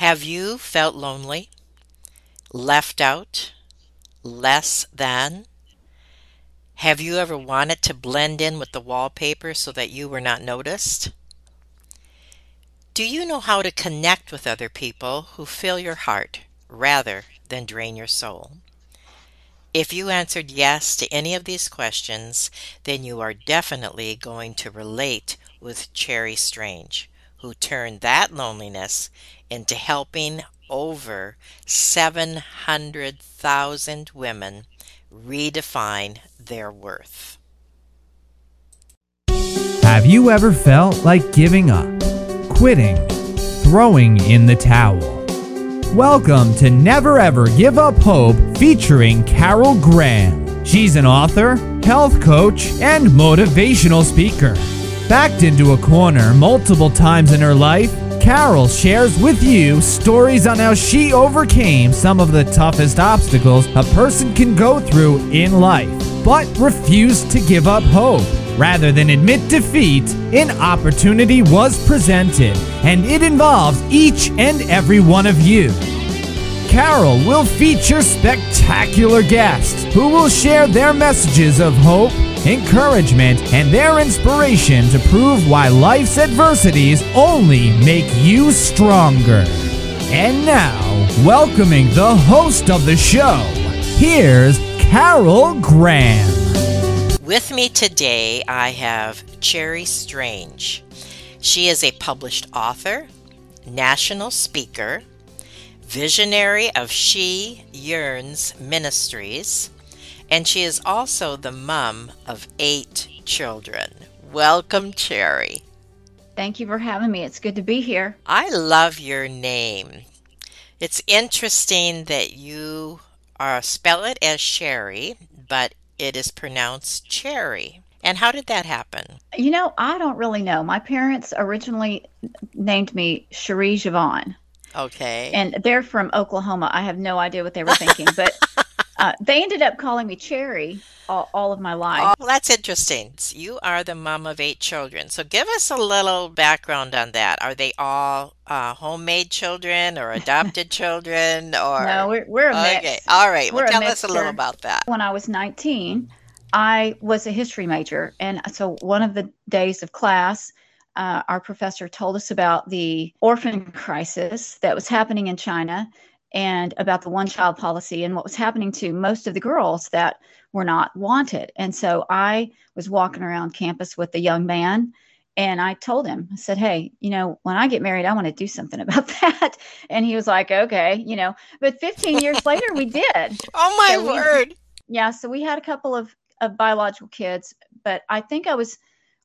Have you felt lonely, left out, less than? Have you ever wanted to blend in with the wallpaper so that you were not noticed? Do you know how to connect with other people who fill your heart rather than drain your soul? If you answered yes to any of these questions, then you are definitely going to relate with Cheri Strange, who turned that loneliness into helping over 700,000 women redefine their worth. Have you ever felt like giving up, quitting, throwing in the towel? Welcome to Never Ever Give Up Hope featuring Carol Graham. She's an author, health coach, and motivational speaker. Backed into a corner multiple times in her life, Carol shares with you stories on how she overcame some of the toughest obstacles a person can go through in life, but refused to give up hope. Rather than admit defeat, an opportunity was presented, and it involves each and every one of you. Carol will feature spectacular guests who will share their messages of hope, encouragement, and their inspiration to prove why life's adversities only make you stronger. And now, welcoming the host of the show, here's Carol Graham. With me today, I have Cheri Strange. She is a published author, national speaker, visionary of She Yearns Ministries, and she is also the mom of eight children. Welcome, Cheri. Thank you for having me. It's good to be here. I love your name. It's interesting that you are spell it as Sherry, but it is pronounced cherry. And how did that happen? You know, I don't really know. My parents originally named me Cherie Javon. Okay. And they're from Oklahoma. I have no idea what they were thinking, but uh, they ended up calling me Cherry all, all of my life. Oh, well, that's interesting. You are the mom of eight children. So give us a little background on that. Are they all uh, homemade children or adopted children? Or no, we're, we're a mix. Okay. All right. We're well, tell us a little about that. When I was 19, I was a history major. And so one of the days of class, uh, our professor told us about the orphan crisis that was happening in China and about the one child policy and what was happening to most of the girls that were not wanted. And so I was walking around campus with a young man and I told him, I said, Hey, you know, when I get married, I want to do something about that. And he was like, Okay, you know, but 15 years later, we did. Oh, my So we- word. Yeah. So we had a couple of, of biological kids, but I think I was,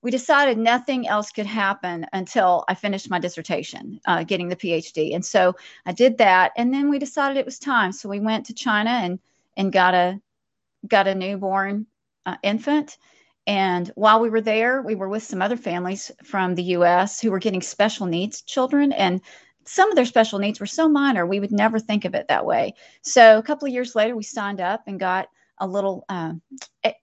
we decided nothing else could happen until I finished my dissertation, uh, getting the PhD. And so I did that. And then we decided it was time. So we went to China and, and got a, got a newborn uh, infant. And while we were there, we were with some other families from the US who were getting special needs children. And some of their special needs were so minor, we would never think of it that way. So a couple of years later, we signed up and got a little um,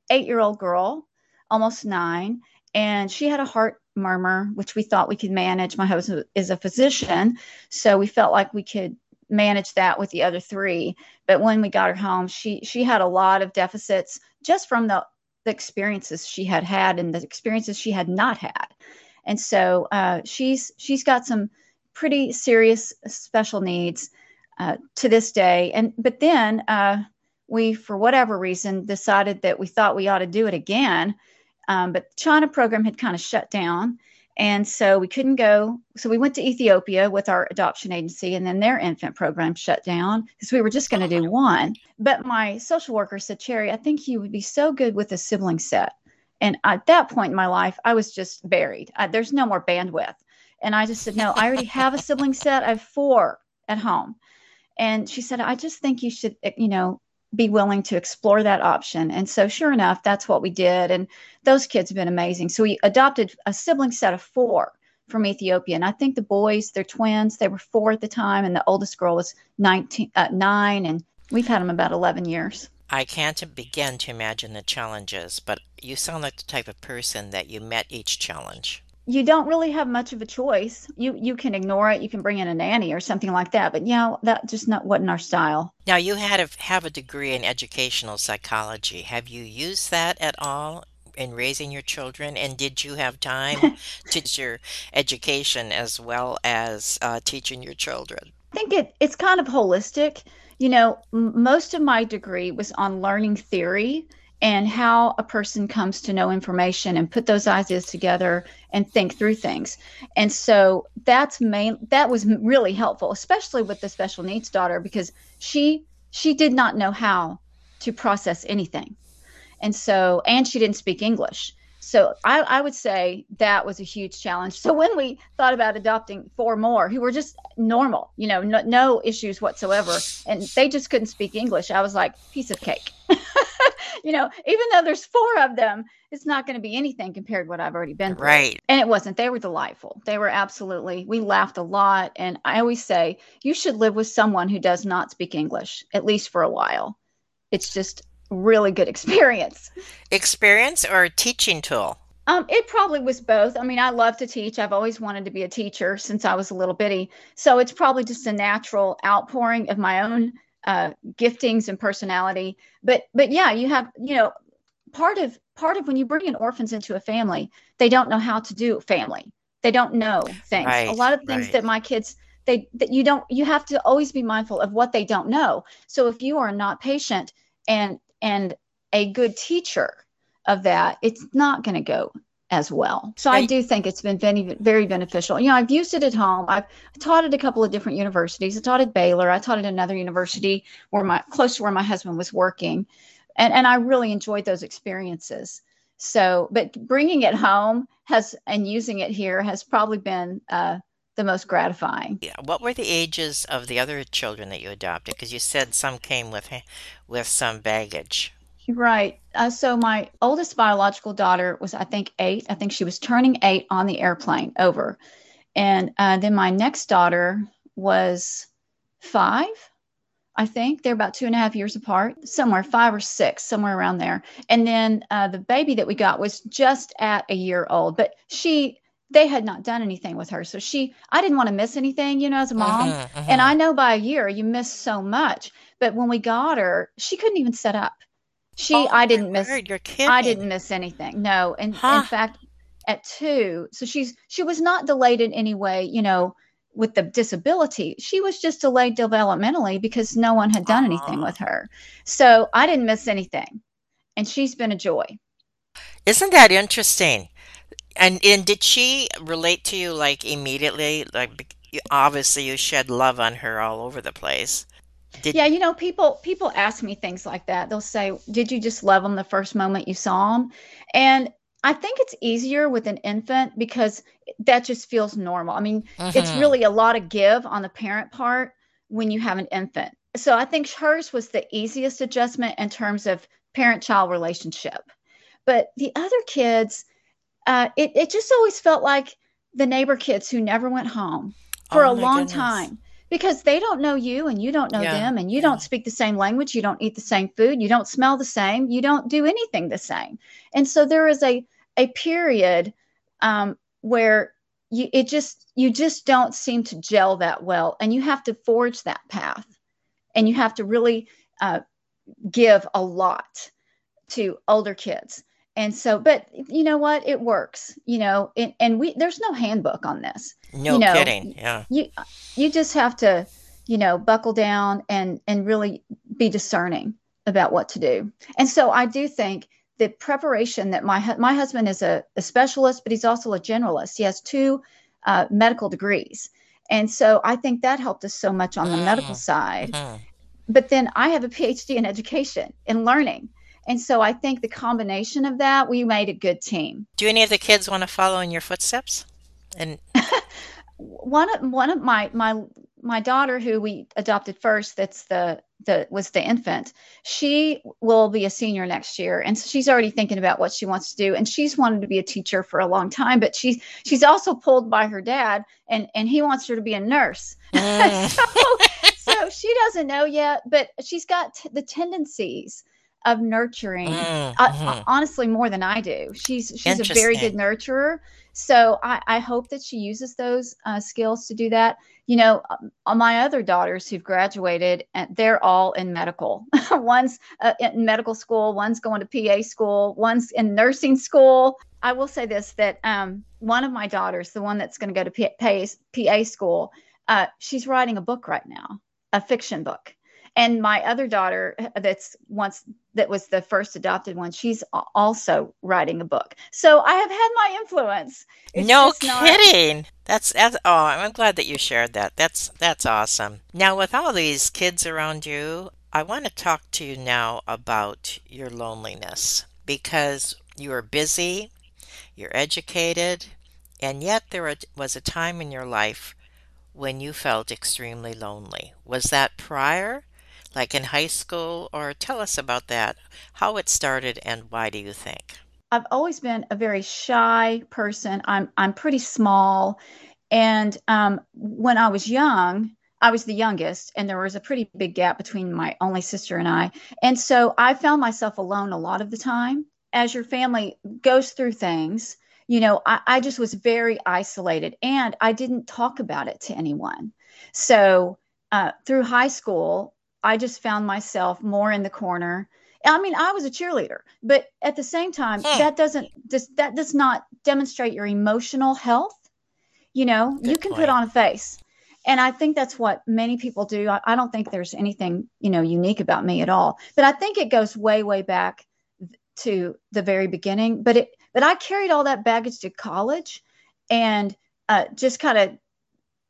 eight year old girl, almost nine. And she had a heart murmur, which we thought we could manage. My husband is a physician. So we felt like we could manage that with the other three. But when we got her home, she she had a lot of deficits just from the, the experiences she had had and the experiences she had not had. And so uh, she's she's got some pretty serious special needs uh, to this day. And but then uh, we, for whatever reason, decided that we thought we ought to do it again. Um, but the China program had kind of shut down. And so we couldn't go. So we went to Ethiopia with our adoption agency, and then their infant program shut down because we were just going to do one. But my social worker said, Cheri, I think you would be so good with a sibling set. And at that point in my life, I was just buried. I, there's no more bandwidth. And I just said, No, I already have a sibling set. I have four at home. And she said, I just think you should, you know, be willing to explore that option. And so, sure enough, that's what we did. And those kids have been amazing. So, we adopted a sibling set of four from Ethiopia. And I think the boys, they're twins. They were four at the time, and the oldest girl was 19, uh, nine. And we've had them about 11 years. I can't begin to imagine the challenges, but you sound like the type of person that you met each challenge. You don't really have much of a choice. You you can ignore it. You can bring in a nanny or something like that. But yeah, that just not wasn't our style. Now, you had a, have a degree in educational psychology. Have you used that at all in raising your children? And did you have time to teach your education as well as uh, teaching your children? I think it it's kind of holistic. You know, m- most of my degree was on learning theory and how a person comes to know information and put those ideas together and think through things. And so that's main that was really helpful, especially with the special needs daughter because she she did not know how to process anything. And so and she didn't speak English. So I, I would say that was a huge challenge. So when we thought about adopting four more who were just normal, you know, no, no issues whatsoever, and they just couldn't speak English, I was like, piece of cake. you know, even though there's four of them, it's not going to be anything compared to what I've already been through. Right. And it wasn't. They were delightful. They were absolutely, we laughed a lot. And I always say, you should live with someone who does not speak English, at least for a while. It's just really good experience. Experience or a teaching tool? Um, it probably was both. I mean, I love to teach. I've always wanted to be a teacher since I was a little bitty. So it's probably just a natural outpouring of my own uh, giftings and personality. But but yeah, you have you know part of part of when you bring in orphans into a family, they don't know how to do family. They don't know things. Right, a lot of things right. that my kids they that you don't you have to always be mindful of what they don't know. So if you are not patient and and a good teacher of that, it's not going to go as well. So I do think it's been very, very beneficial. You know, I've used it at home. I've taught at a couple of different universities. I taught at Baylor. I taught at another university where my close to where my husband was working, and and I really enjoyed those experiences. So, but bringing it home has and using it here has probably been uh, the most gratifying. Yeah. What were the ages of the other children that you adopted? Because you said some came with with some baggage. Right. Uh, so my oldest biological daughter was, I think, eight. I think she was turning eight on the airplane over. And uh, then my next daughter was five, I think. They're about two and a half years apart, somewhere five or six, somewhere around there. And then uh, the baby that we got was just at a year old, but she, they had not done anything with her. So she, I didn't want to miss anything, you know, as a mom. Mhm, And mhm. I know by a year you miss so much. But when we got her, she couldn't even set up. She, Oh I didn't miss word, you're I didn't miss anything. No. And in fact, at two, so she's she was not delayed in any way, you know, with the disability. She was just delayed developmentally because no one had done uh-huh. anything with her. So I didn't miss anything. And she's been a joy. Isn't that interesting? And and did she relate to you like immediately? Like obviously you shed love on her all over the place. Did Yeah, you know, people people ask me things like that. They'll say, "Did you just love them the first moment you saw them?" And I think it's easier with an infant because that just feels normal. I mean, it's hmm really a lot of give on the parent part when you have an infant. So I think hers was the easiest adjustment in terms of parent-child relationship. But the other kids, uh, it it just always felt like the neighbor kids who never went home for Oh a long goodness. time because they don't know you and you don't know Yeah, them and you yeah. don't speak the same language, you don't eat the same food, you don't smell the same, you don't do anything the same. And so there is a a period um, where you it just you just don't seem to gel that well, and you have to forge that path, and you have to really uh, give a lot to older kids. And so, but you know what? It works, you know, and, and we, there's no handbook on this, you No know, kidding. Yeah. you, you just have to, you know, buckle down and, and really be discerning about what to do. And so I do think the preparation that my, my husband is a, a specialist, but he's also a generalist. He has two uh, medical degrees. And so I think that helped us so much on the medical Mm, side hmm but then I have a PhD in education in learning. And so I think the combination of that, we made a good team. Do any of the kids want to follow in your footsteps? And One of one of my my my daughter who we adopted first, that's the the was the infant. She will be a senior next year, and so she's already thinking about what she wants to do. And she's wanted to be a teacher for a long time, but she's she's also pulled by her dad, and and he wants her to be a nurse. Mm, so so she doesn't know yet, but she's got t- the tendencies of nurturing. Mm, Uh, mhm. honestly, more than I do. She's she's a very good nurturer. So I, I hope that she uses those uh, skills to do that. You know, um, my other daughters who've graduated, they're all in medical. one's uh, in medical school, one's going to PA school, one's in nursing school. I will say this: that um, one of my daughters, the one that's going to go to PA, PA school, uh, she's writing a book right now, a fiction book. And my other daughter, uh, that's once that was the first adopted one, she's also writing a book. So I have had my influence. It's No just not. kidding. That's, that's oh, I'm glad that you shared that. That's that's awesome. Now, with all these kids around you, I want to talk to you now about your loneliness because you are busy, you're educated, and yet there was a time in your life when you felt extremely lonely. Was that prior, like in high school, or tell us about that, how it started and why do you think? I've always been a very shy person. I'm I'm pretty small, and um, when I was young, I was the youngest, and there was a pretty big gap between my only sister and I. And so I found myself alone a lot of the time. As your family goes through things, you know, I, I just was very isolated, and I didn't talk about it to anyone. So uh, through high school, I just found myself more in the corner. I mean, I was a cheerleader, but at the same time, Hmm, that doesn't this, that does not demonstrate your emotional health. You know you good can put on a face. And i think that's what many people do. I, I don't think there's anything you know unique about me at all. But i think it goes way way back to the very beginning. But it but i carried all that baggage to college and uh, just kind of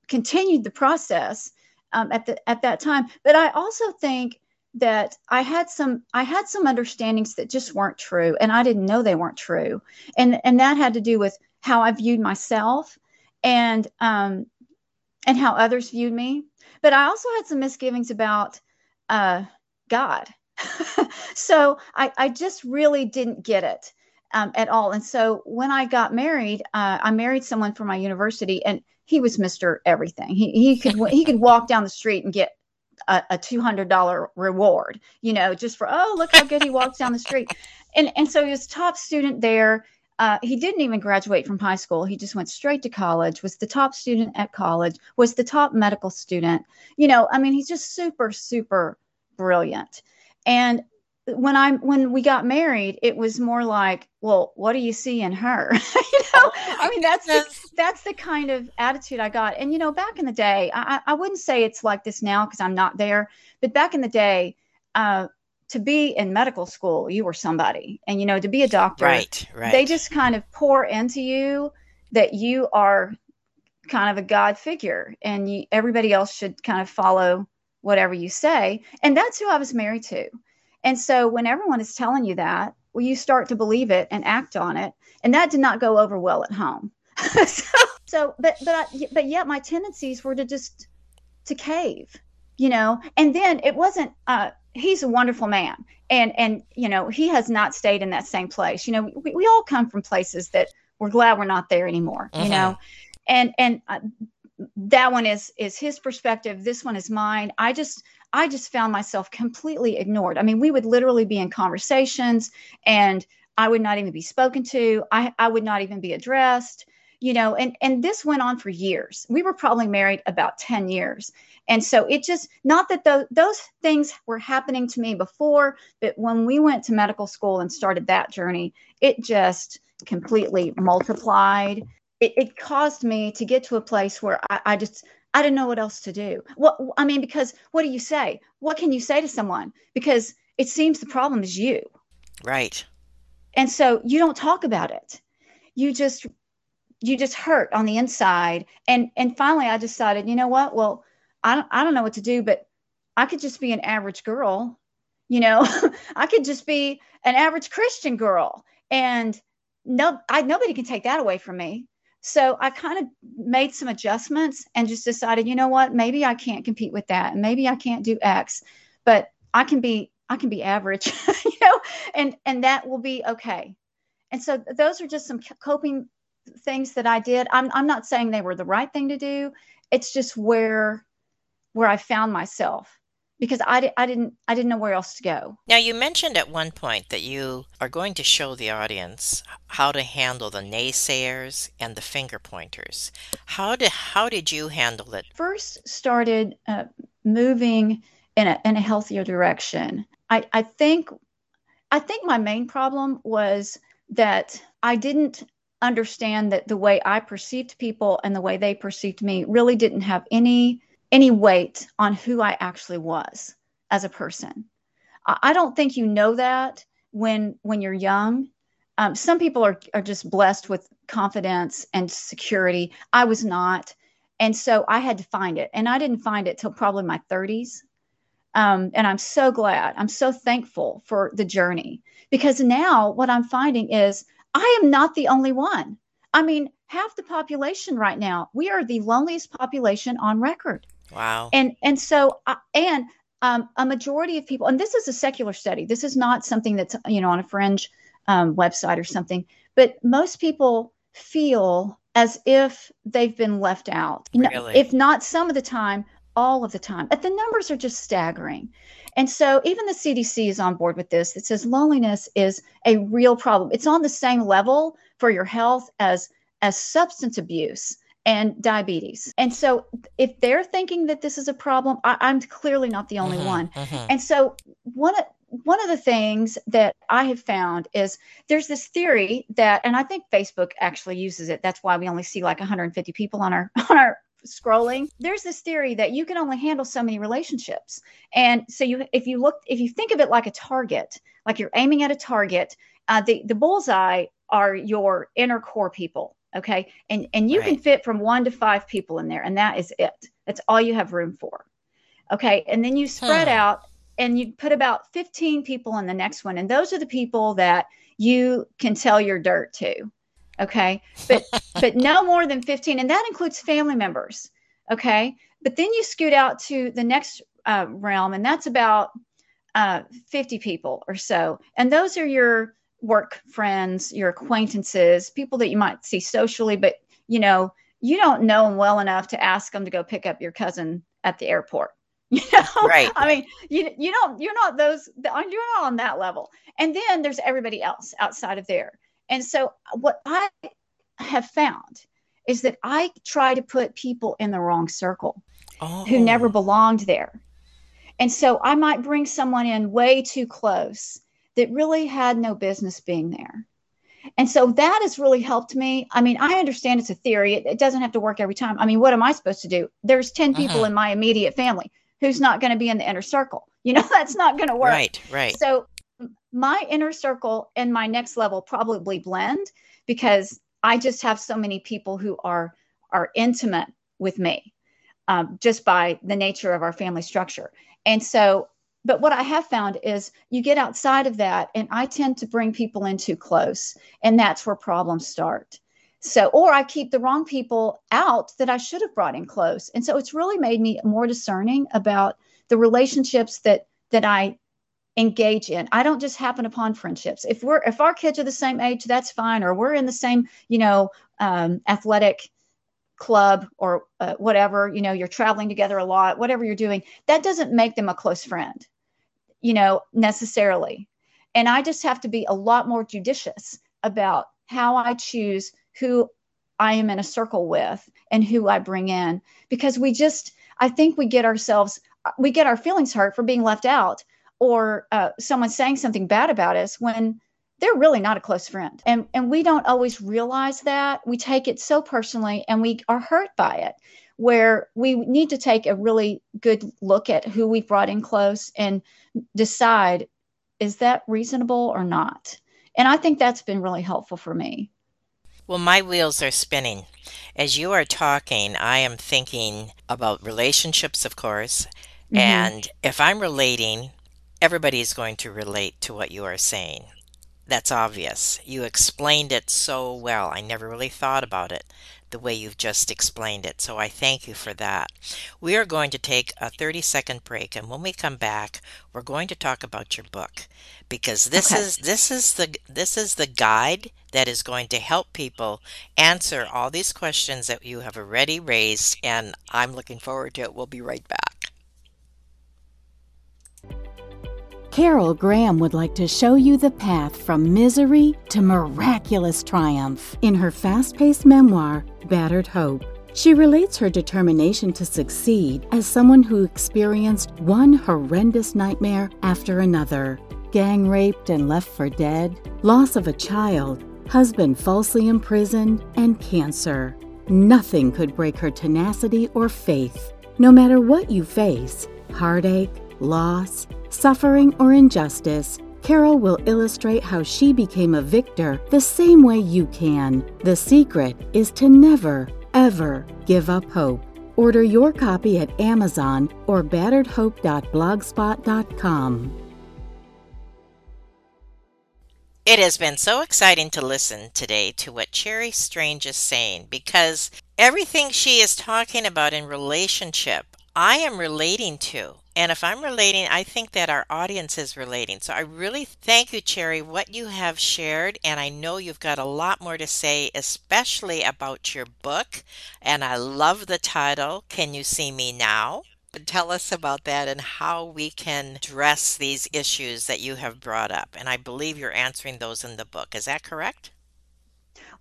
continued the process um, at the at that time. But i also think that i had some i had some understandings that just weren't true and i didn't know they weren't true. And and that had to do with how i viewed myself and um and how others viewed me. But i also had some misgivings about uh god. So I, I just really didn't get it um, at all. And so when I got married, uh, I married someone from my university, and he was Mister Everything. He he could he could walk down the street and get a, a two hundred dollar reward, you know, just for oh look how good he walks down the street, and and so he was top student there. Uh, he didn't even graduate from high school. He just went straight to college. Was the top student at college. Was the top medical student. You know, I mean, he's just super super brilliant. And when I when we got married, it was more like, well, what do you see in her? you know, Oh I mean, that's the that's the kind of attitude I got. And you know, back in the day, I, I wouldn't say it's like this now because I'm not there, but back in the day, uh, to be in medical school, you were somebody, and you know, to be a doctor, Right, right. they just kind of pour into you that you are kind of a god figure, and you, everybody else should kind of follow whatever you say. And that's who I was married to. And so when everyone is telling you that, well, you start to believe it and act on it. And that did not go over well at home. so, so, but but I, but yet my tendencies were to just to cave, you know. And then it wasn't. Uh, he's a wonderful man, and and you know he has not stayed in that same place. You know, we, we all come from places that we're glad we're not there anymore. You hmm know, and and uh, that one is is his perspective this one is mine i just i just found myself completely ignored. I mean we would literally be in conversations and i would not even be spoken to. I i would not even be addressed you know and and this went on for years. We were probably married about 10 years. And so it just not that those those things were happening to me before but when we went to medical school and started that journey it just completely multiplied. It, it caused me to get to a place where I, I just I didn't know what else to do. What I mean, because what do you say? What can you say to someone? Because it seems the problem is you, Right. and so you don't talk about it. You just you just hurt on the inside, and and finally I decided, you know what? Well, I don't I don't know what to do, but I could just be an average girl. You know, I could just be an average Christian girl, and no, I nobody can take that away from me. So I kind of made some adjustments and just decided, you know what, maybe I can't compete with that, and maybe I can't do X, but I can be I can be average, you know, and and that will be okay. And so those are just some coping things that I did. I'm I'm not saying they were the right thing to do. It's just where where I found myself. Because I, di- I didn't I didn't know where else to go. Now, you mentioned at one point that you are going to show the audience how to handle the naysayers and the finger pointers. How did how did you handle it? First started uh, moving in a in a healthier direction. I I think I think my main problem was that I didn't understand that the way I perceived people and the way they perceived me really didn't have any any weight on who I actually was as a person. I don't think you know that when when you're young. Um, some people are are just blessed with confidence and security. I was not, and so I had to find it, and I didn't find it till probably my 30s. Um, and I'm so glad. I'm so thankful for the journey because now what I'm finding is I am not the only one. I mean, half the population right now, we are the loneliest population on record. Wow. And and so uh, and um, a majority of people, and this is a secular study. This is not something that's you know on a fringe um, website or something. But most people feel as if they've been left out. Really? If not some of the time, all of the time. But the numbers are just staggering. And so even the CDC is on board with this. It says loneliness is a real problem. It's on the same level for your health as as substance abuse and diabetes. And so if they're thinking that this is a problem, I, am clearly not the only Mhm, one. mhm. And so one of one of the things that I have found is there's this theory that, and I think Facebook actually uses it. That's why we only see like 150 people on our on our scrolling. There's this theory that you can only handle so many relationships. And so you if you look if you think of it like a target, like you're aiming at a target, uh, the the bullseye are your inner core people okay? And and you can fit from one to five people in there and that is it. That's all you have room for. Okay? And then you spread Hmm. out and you put about 15 people in the next one and those are the people that you can tell your dirt to. Okay? But but no more than 15 and that includes family members. Okay? But then you scoot out to the next uh, realm and that's about uh, 50 people or so. And those are your work friends your acquaintances people that you might see socially but you know you don't know them well enough to ask them to go pick up your cousin at the airport you know Right. i mean you you don't you're not those you're not on that level and then there's everybody else outside of there and so uh, what i have found is that i try to put people in the wrong circle Oh. who never belonged there. And so I might bring someone in way too close that really had no business being there. And so that has really helped me. I mean, I understand it's a theory, it, it doesn't have to work every time. I mean, what am I supposed to do? There's 10 people Mhm. in my immediate family who's not going to be in the inner circle. You know, that's not going to work. Right, right. So my inner circle and my next level probably blend because I just have so many people who are are intimate with me um, just by the nature of our family structure. And so, but what I have found is you get outside of that, and I tend to bring people in too close, and that's where problems start. So, or I keep the wrong people out that I should have brought in close. And so it's really made me more discerning about the relationships that that I engage in. I don't just happen upon friendships. If we're if our kids are the same age, that's fine. Or we're in the same, you know, um, athletic club or uh, whatever. You know, you're traveling together a lot. Whatever you're doing, that doesn't make them a close friend. You know, necessarily. And I just have to be a lot more judicious about how I choose who I am in a circle with and who I bring in. Because we just I think we get ourselves we get our feelings hurt for being left out or uh, someone saying something bad about us when they're really not a close friend. And and we don't always realize that. We take it so personally and we are hurt by it where we need to take a really good look at who we've brought in close and decide is that reasonable or not and i think that's been really helpful for me Well, my wheels are spinning. As you are talking, I am thinking about relationships, of course. Mhm. And if I'm relating, everybody is going to relate to what you are saying. That's obvious. You explained it so well. I never really thought about it the way you've just explained it. So I thank you for that. We are going to take a 30 second break and when we come back, we're going to talk about your book because this Okay. is this is the this is the guide that is going to help people answer all these questions that you have already raised and I'm looking forward to it. We'll be right back. Carol Graham would like to show you the path from misery to miraculous triumph in her fast paced memoir, Battered Hope. She relates her determination to succeed as someone who experienced one horrendous nightmare after another gang raped and left for dead, loss of a child, husband falsely imprisoned, and cancer. Nothing could break her tenacity or faith. No matter what you face heartache, loss, suffering, or injustice Carol will illustrate how she became a victor the same way you can. The secret is to never, ever give up hope. Order your copy at Amazon or batteredhope.blogspot.com. It has been so exciting to listen today to what Cheri Strange is saying because everything she is talking about in relationship, I am relating to. And if I'm relating, I think that our audience is relating. So I really thank you, Cheri, what you have shared. And I know you've got a lot more to say, especially about your book. And I love the title, Can You See Me Now? Tell us about that and how we can address these issues that you have brought up. And I believe you're answering those in the book. Is that correct?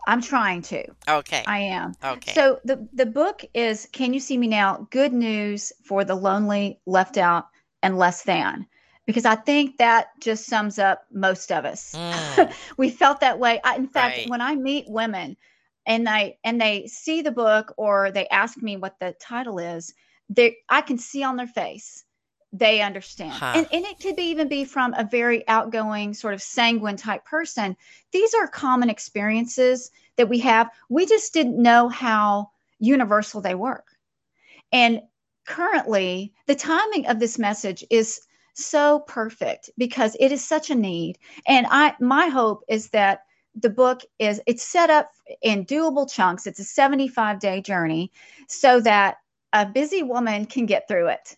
I'm trying to. Okay. I am. Okay. So the the book is Can You See Me Now? Good news for the lonely, left out, and less than. Because I think that just sums up most of us. Mm, we felt that way. I, in fact, Right. when I meet women and I and they see the book or they ask me what the title is, they I can see on their face they understand. Huh. And and it could be even be from a very outgoing, sort of sanguine type person. These are common experiences that we have. We just didn't know how universal they were. And currently, the timing of this message is so perfect because it is such a need. And I my hope is that the book is it's set up in doable chunks. It's a 75 day journey so that a busy woman can get through it,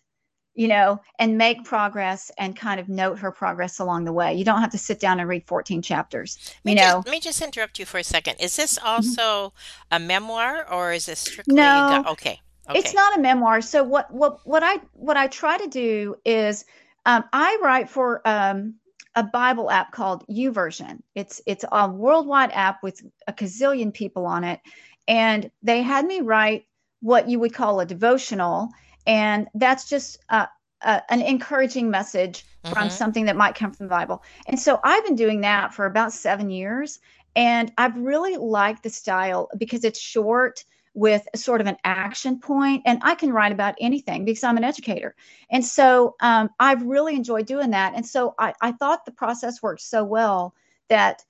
you know, and make progress and kind of note her progress along the way. You don't have to sit down and read 14 chapters, Let you me, know. just, let me just interrupt you for a second. Is this also a memoir or is this strictly No. gu- okay? Okay. It's not a memoir. So what what what I what I try to do is um, I write for um, a Bible app called YouVersion. It's it's a worldwide app with a gazillion people on it, and they had me write what you would call a devotional, and that's just uh, uh, an encouraging message from Mhm. something that might come from the Bible. And so I've been doing that for about seven years, and I've really liked the style because it's short with sort of an action point and i can write about anything because i'm an educator and so um, i've really enjoyed doing that and so I, I thought the process worked so well that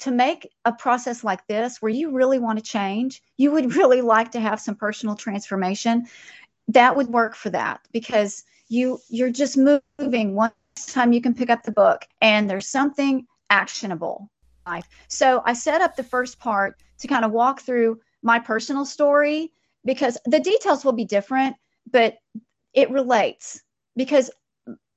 to make a process like this where you really want to change you would really like to have some personal transformation that would work for that because you you're just moving one time you can pick up the book and there's something actionable life so i set up the first part to kind of walk through my personal story because the details will be different, but it relates because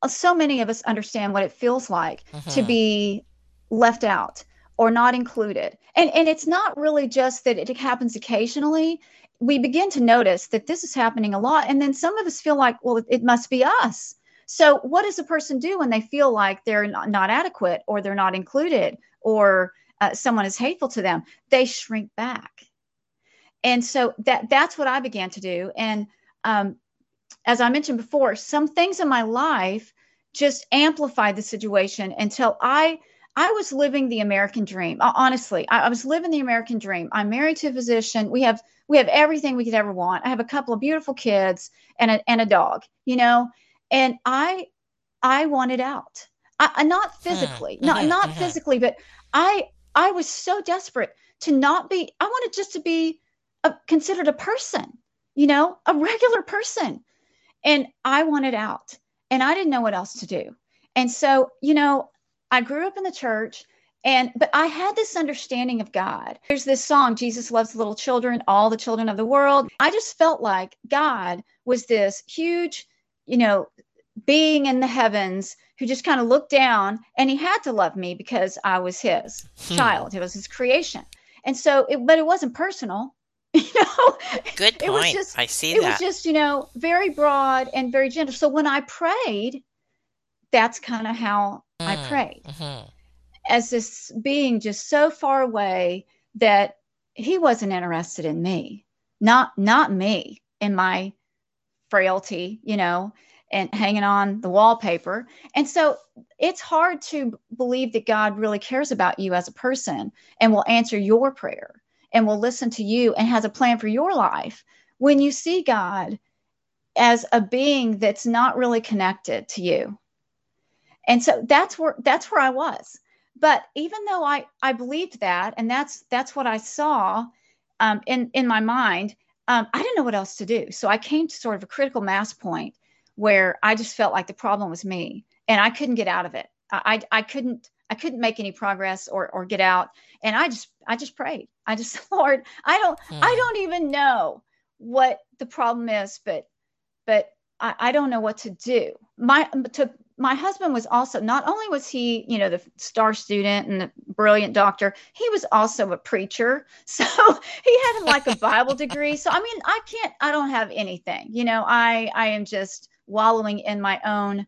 so many of us understand what it feels like to Mhm. be left out or not included. And and it's not really just that it happens occasionally. We begin to notice that this is happening a lot and then some of us feel like, well, it, must be us. So what does a person do when they feel like they're not, not adequate or they're not included or uh, someone is hateful to them? They shrink back and so that that's what i began to do and um, as i mentioned before some things in my life just amplified the situation until i i was living the american dream Uh, honestly I, I was living the american dream i'm married to a physician we have we have everything we could ever want i have a couple of beautiful kids and a, and a dog you know and i i wanted out I, not physically not mhm, not mhm. physically but i i was so desperate to not be i wanted just to be a, considered a person, you know, a regular person. And I wanted out and I didn't know what else to do. And so, you know, I grew up in the church and but I had this understanding of God. There's this song, Jesus loves little children, all the children of the world. I just felt like God was this huge, you know, being in the heavens who just kind of looked down and he had to love me because I was his Hmm. child. It was his creation. And so it but it wasn't personal. You know, Good it was point. just I see that. it was just you know very broad and very gentle so when i prayed that's kind of how Mm. I prayed Mhm. as this being just so far away that he wasn't interested in me, not not me in my frailty, you know, and hanging on the wallpaper. And so it's hard to believe that God really cares about you as a person and will answer your prayer and will listen to you and has a plan for your life when you see God as a being that's not really connected to you. And so that's where that's where I was. But even though I I believed that and that's that's what I saw um, in in my mind, um, I didn't know what else to do. So I came to sort of a critical mass point where I just felt like the problem was me and I couldn't get out of it. I, I, I couldn't I couldn't make any progress or or get out. And I just I just prayed. I just Lord, I don't I Hmm. don't even know what the problem is, but but I, I don't know what to do. My to my husband was also not only was he you know the star student and the brilliant doctor he was also a preacher. So he had like a bible degree. So i mean i can't i don't have anything. You know i i am just wallowing in my own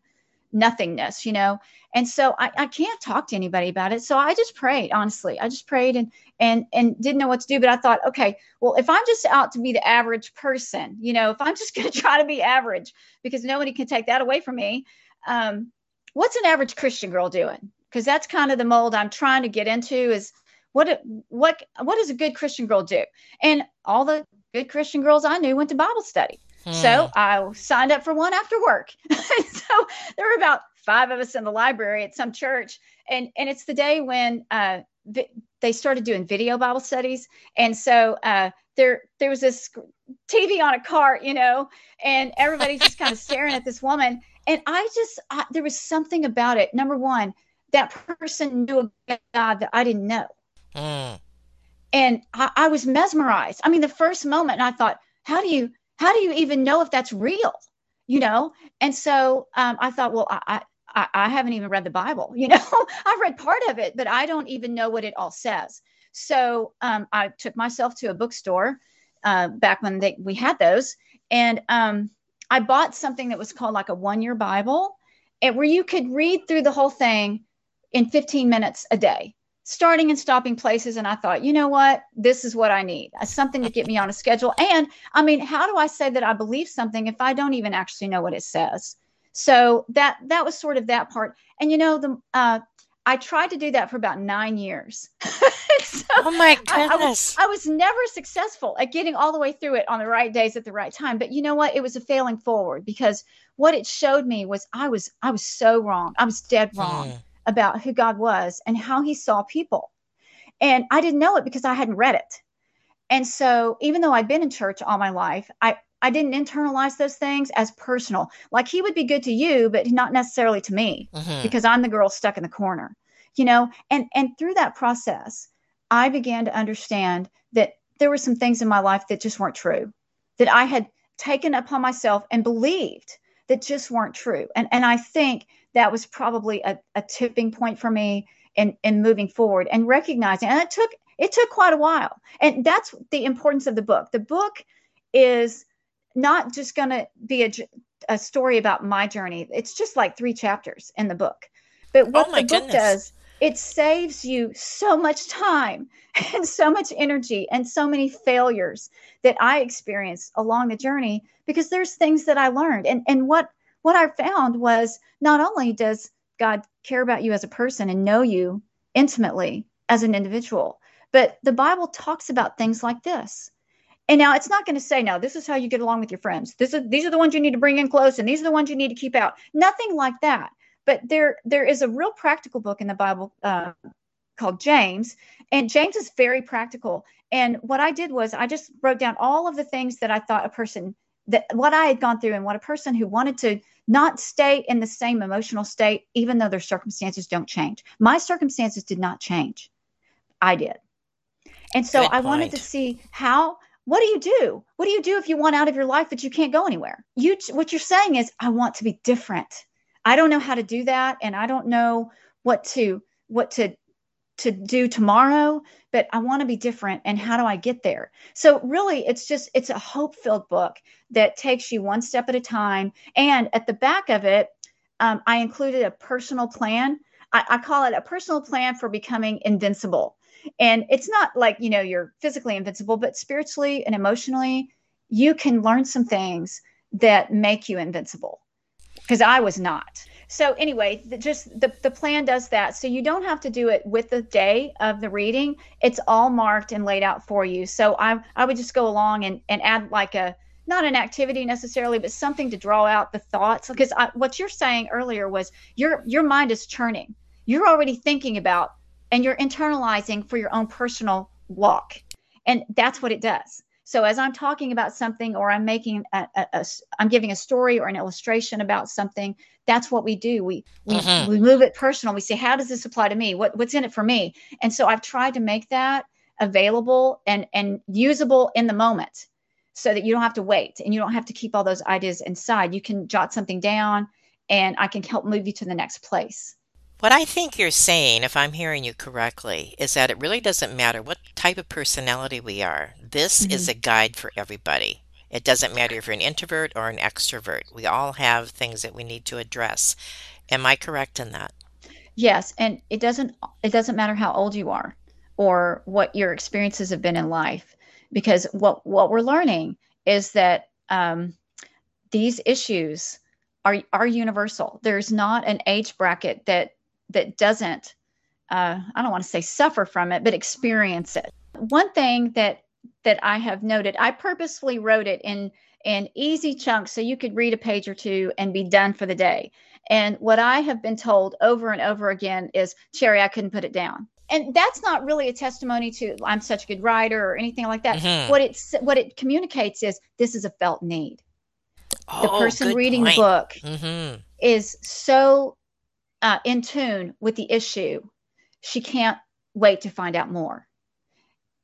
nothingness you know? And so I, I can't talk to anybody about it. So i just prayed honestly. I just prayed and and and didn't know what to do. But i thought okay well if i'm just out to be the average person you know if i'm just going to try to be average because nobody can take that away from me um, what's an average christian girl doing? Because that's kind of the mold i'm trying to get into is what what what does a good christian girl do? And all the good christian girls i knew went to bible study. So Hmm. I signed up for one after work. so there were about five of us in the library at some church, and and it's the day when uh, vi- they started doing video Bible studies, and so uh, there there was this TV on a cart, you know, and everybody's just kind of staring at this woman, and I just I, there was something about it. Number one, that person knew a God that I didn't know Hmm. and I, I was mesmerized. I mean, the first moment, I thought, how do you how do you even know if that's real? You know? And so um, I thought, well, I, I I haven't even read the Bible. You know, I've read part of it, but I don't even know what it all says. So um, I took myself to a bookstore uh, back when they, we had those, and um, I bought something that was called like a one year Bible, and where you could read through the whole thing in 15 minutes a day starting and stopping places. And i thought you know what? This is what i need. Something to get me on a schedule. And i mean how do i say that i believe something if i don't even actually know what it says? So that that was sort of that part. And you know the uh, i tried to do that for about nine years so Oh my I, I was, goodness. I was never successful at getting all the way through it on the right days at the right time but you know what it was a failing forward because what it showed me was i was i was so wrong i was dead wrong Hmm. about who God was and how he saw people. And I didn't know it because I hadn't read it. And so even though I'd been in church all my life, I I didn't internalize those things as personal. Like he would be good to you, but not necessarily to me Mhm. because I'm the girl stuck in the corner. You know, and and through that process, I began to understand that there were some things in my life that just weren't true. That I had taken upon myself and believed that just weren't true. And and I think that was probably a, a tipping point for me in, in moving forward and recognizing and it took it took quite a while and that's the importance of the book the book is not just going to be a, a story about my journey it's just like three chapters in the book but what Oh the book goodness. does it saves you so much time and so much energy and so many failures that i experienced along the journey because there's things that i learned and and what what i found was not only does God care about you as a person and know you intimately as an individual. But the Bible talks about things like this. And now it's not going to say, no, this is how you get along with your friends. This is these are the ones you need to bring in close, and these are the ones you need to keep out. Nothing like that. But there there is a real practical book in the Bible uh, called James, and James is very practical. And what I did was I just wrote down all of the things that I thought a person that what I had gone through and what a person who wanted to not stay in the same emotional state, even though their circumstances don't change. My circumstances did not change. I did. And so Good I wanted to see how what do you do? What do you do if you want out of your life but you can't go anywhere? You what you're saying is I want to be different. I don't know how to do that and I don't know what to what to to do tomorrow, but I want to be different and how do I get there? So really it's just it's a hope-filled book that takes you one step at a time and at the back of it um, I included a personal plan. I, I call it a personal plan for becoming invincible. And it's not like, you know, you're physically invincible, but spiritually and emotionally, you can learn some things that make you invincible because I was not. So anyway, the, just the, the plan does that. So you don't have to do it with the day of the reading. It's all marked and laid out for you. So I, I would just go along and, and add like a, not an activity necessarily, but something to draw out the thoughts. Because what you're saying earlier was your, your mind is churning. You're already thinking about and you're internalizing for your own personal walk. And that's what it does. So as I'm talking about something or I'm making a, a, a I'm giving a story or an illustration about something, that's what we do. We we, mm-hmm. we move it personal. We say, how does this apply to me? What what's in it for me? And so I've tried to make that available and and usable in the moment so that you don't have to wait and you don't have to keep all those ideas inside. You can jot something down and I can help move you to the next place. What I think you're saying, if I'm hearing you correctly, is that it really doesn't matter what type of personality we are. This mm-hmm. is a guide for everybody. It doesn't matter if you're an introvert or an extrovert. We all have things that we need to address. Am I correct in that? Yes, and it doesn't it doesn't matter how old you are or what your experiences have been in life, because what what we're learning is that um, these issues are are universal. There's not an age bracket that that doesn't uh, i don't want to say suffer from it but experience it one thing that that i have noted i purposefully wrote it in in easy chunks so you could read a page or two and be done for the day and what i have been told over and over again is Cheri i couldn't put it down and that's not really a testimony to i'm such a good writer or anything like that mm-hmm. what it's what it communicates is this is a felt need oh, the person reading point. the book mm-hmm. is so uh, in tune with the issue, she can't wait to find out more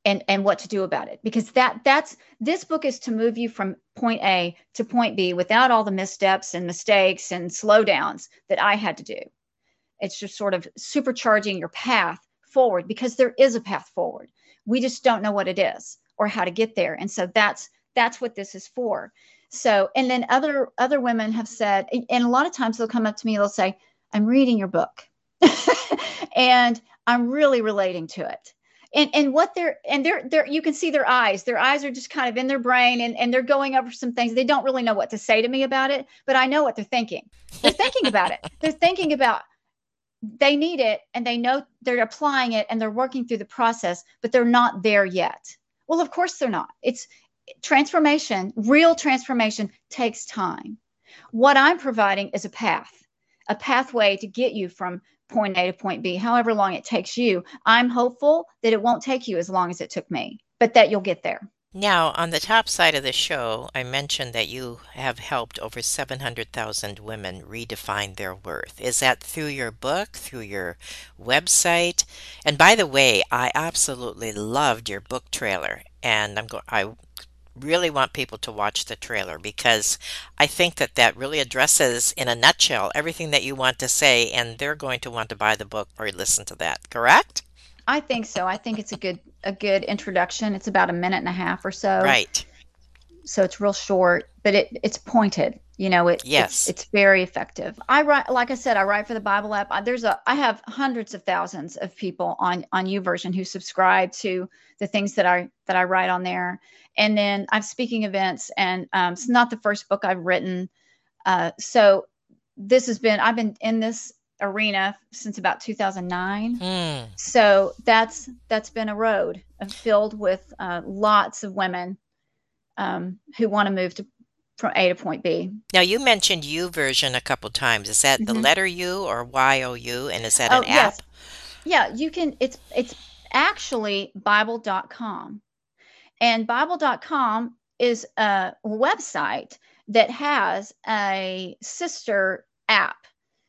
and and what to do about it because that that's this book is to move you from point A to point B without all the missteps and mistakes and slowdowns that I had to do. It's just sort of supercharging your path forward because there is a path forward. We just don't know what it is or how to get there. And so that's that's what this is for. So and then other other women have said and a lot of times they'll come up to me they'll say I'm reading your book. And I'm really relating to it. And, and what they're and they're they're you can see their eyes. Their eyes are just kind of in their brain and, and they're going over some things. They don't really know what to say to me about it but i know what they're thinking. They're thinking about it. They're thinking about they need it and they know they're applying it and they're working through the process but they're not there yet. Well of course they're not. It's transformation real transformation takes time. What i'm providing is a path a pathway to get you from point A to point B, however long it takes you. I'm hopeful that it won't take you as long as it took me, but that you'll get there. Now, on the top side of the show, I mentioned that you have helped over 700,000 women redefine their worth. Is that through your book, through your website? And by the way, I absolutely loved your book trailer, and I'm going I really want people to watch the trailer because I think that that really addresses, in a nutshell, everything that you want to say, and they're going to want to buy the book or listen to that. Correct? I think so. I think it's a good a good introduction. It's about a minute and a half or so. Right. So it's real short, but it it's pointed. You know, it yes, it's, it's very effective. I write, like I said, I write for the Bible app. I, there's a I have hundreds of thousands of people on on YouVersion who subscribe to the things that I that I write on there and then I'm speaking events, and um, it's not the first book I've written. Uh, so this has been I've been in this arena since about 2009. Mm. So that's that's been a road filled with uh, lots of women um, who want to move to from A to point B. Now you mentioned U version a couple times. Is that mm-hmm. the letter U or Y O U, and is that oh, an app? Yes. Yeah, you can. It's it's actually Bible.com. And Bible.com is a website that has a sister app.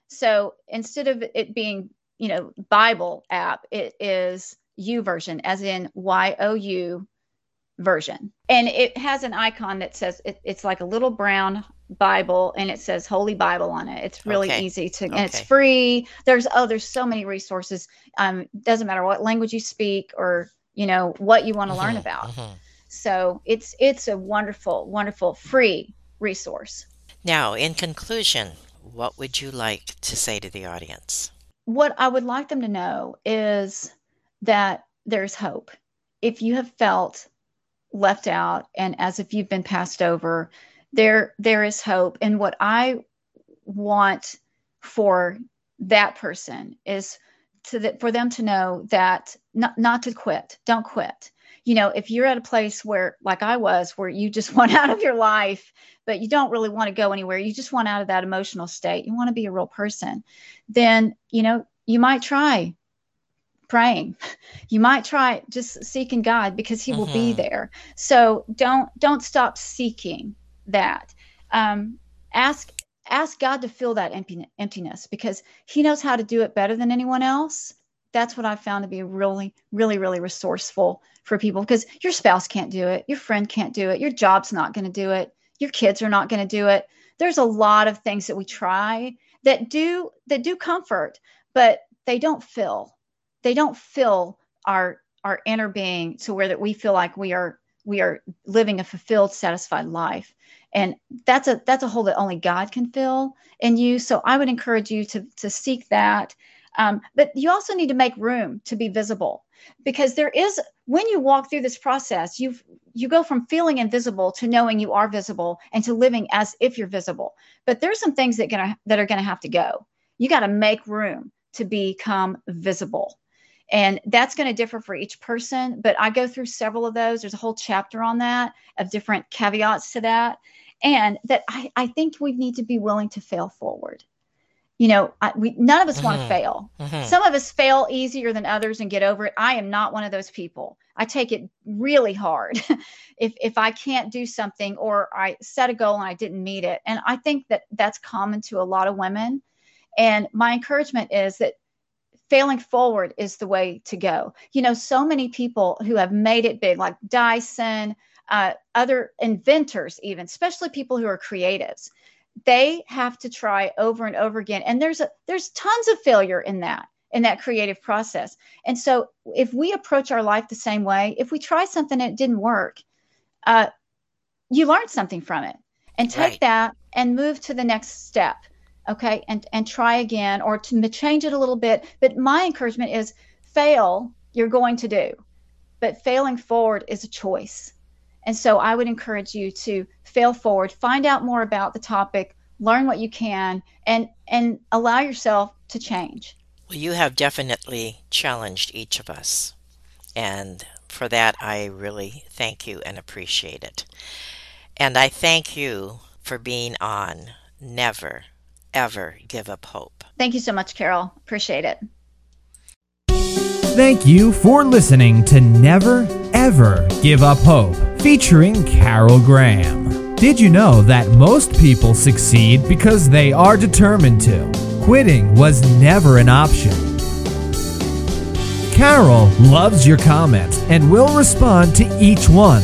So instead of it being, you know, Bible app, it is U version as in Y O U version. And it has an icon that says it, it's like a little brown Bible and it says Holy Bible on it. It's really okay. easy to, okay. and it's free. There's, oh, there's so many resources. Um, doesn't matter what language you speak or you know what you want to learn mm-hmm, about mm-hmm. so it's it's a wonderful wonderful free resource now in conclusion what would you like to say to the audience? What I would like them to know is that there's hope. If you have felt left out and as if you've been passed over, there there is hope. And what I want for that person is to the, for them to know that not, not to quit. Don't quit. You know if you're at a place where like i was where you just want out of your life but you don't really want to go anywhere you just want out of that emotional state you want to be a real person then you know you might try praying. You might try just seeking god because he will be Mhm. there. So don't don't stop seeking that. Um, ask ask god to fill that empty, emptiness because he knows how to do it better than anyone else. That's what i found to be really really really resourceful for people because your spouse can't do it. Your friend can't do it. Your job's not going to do it. Your kids are not going to do it. There's a lot of things that we try that do that do comfort but they don't fill they don't fill our our inner being to where that we feel like we are we are living a fulfilled satisfied life. And that's a that's a hole that only god can fill in you. So i would encourage you to to seek that. Um, but you also need to make room to be visible because there is when you walk through this process you you go from feeling invisible to knowing you are visible and to living as if you're visible. But there's some things that gonna that are gonna have to go. You got to make room to become visible and that's going to differ for each person but i go through several of those. There's a whole chapter on that of different caveats to that and that i, I think we need to be willing to fail forward. You know I, we none of us want to fail. Mhm. some of us fail easier than others and get over it. I am not one of those people. I take it really hard. If if i can't do something or i set a goal and i didn't meet it and i think that that's common to a lot of women. And my encouragement is that failing forward is the way to go. You know, so many people who have made it big, like Dyson, uh, other inventors, even, especially people who are creatives, they have to try over and over again. And there's a, there's tons of failure in that in that creative process. And so, if we approach our life the same way, if we try something and it didn't work, uh, you learn something from it, and take Right. that and move to the next step okay and and try again or to change it a little bit but my encouragement is fail you're going to do but failing forward is a choice and so i would encourage you to fail forward find out more about the topic learn what you can and and allow yourself to change Well, you have definitely challenged each of us. And for that, I really thank you and appreciate it. And I thank you for being on Never, Ever Give Up Hope. thank you so much carol appreciate it Thank you for listening to Never Ever Give Up Hope, featuring Carol Graham. Did you know that most people succeed because they are determined to? Quitting was never an option. Carol loves your comments and will respond to each one.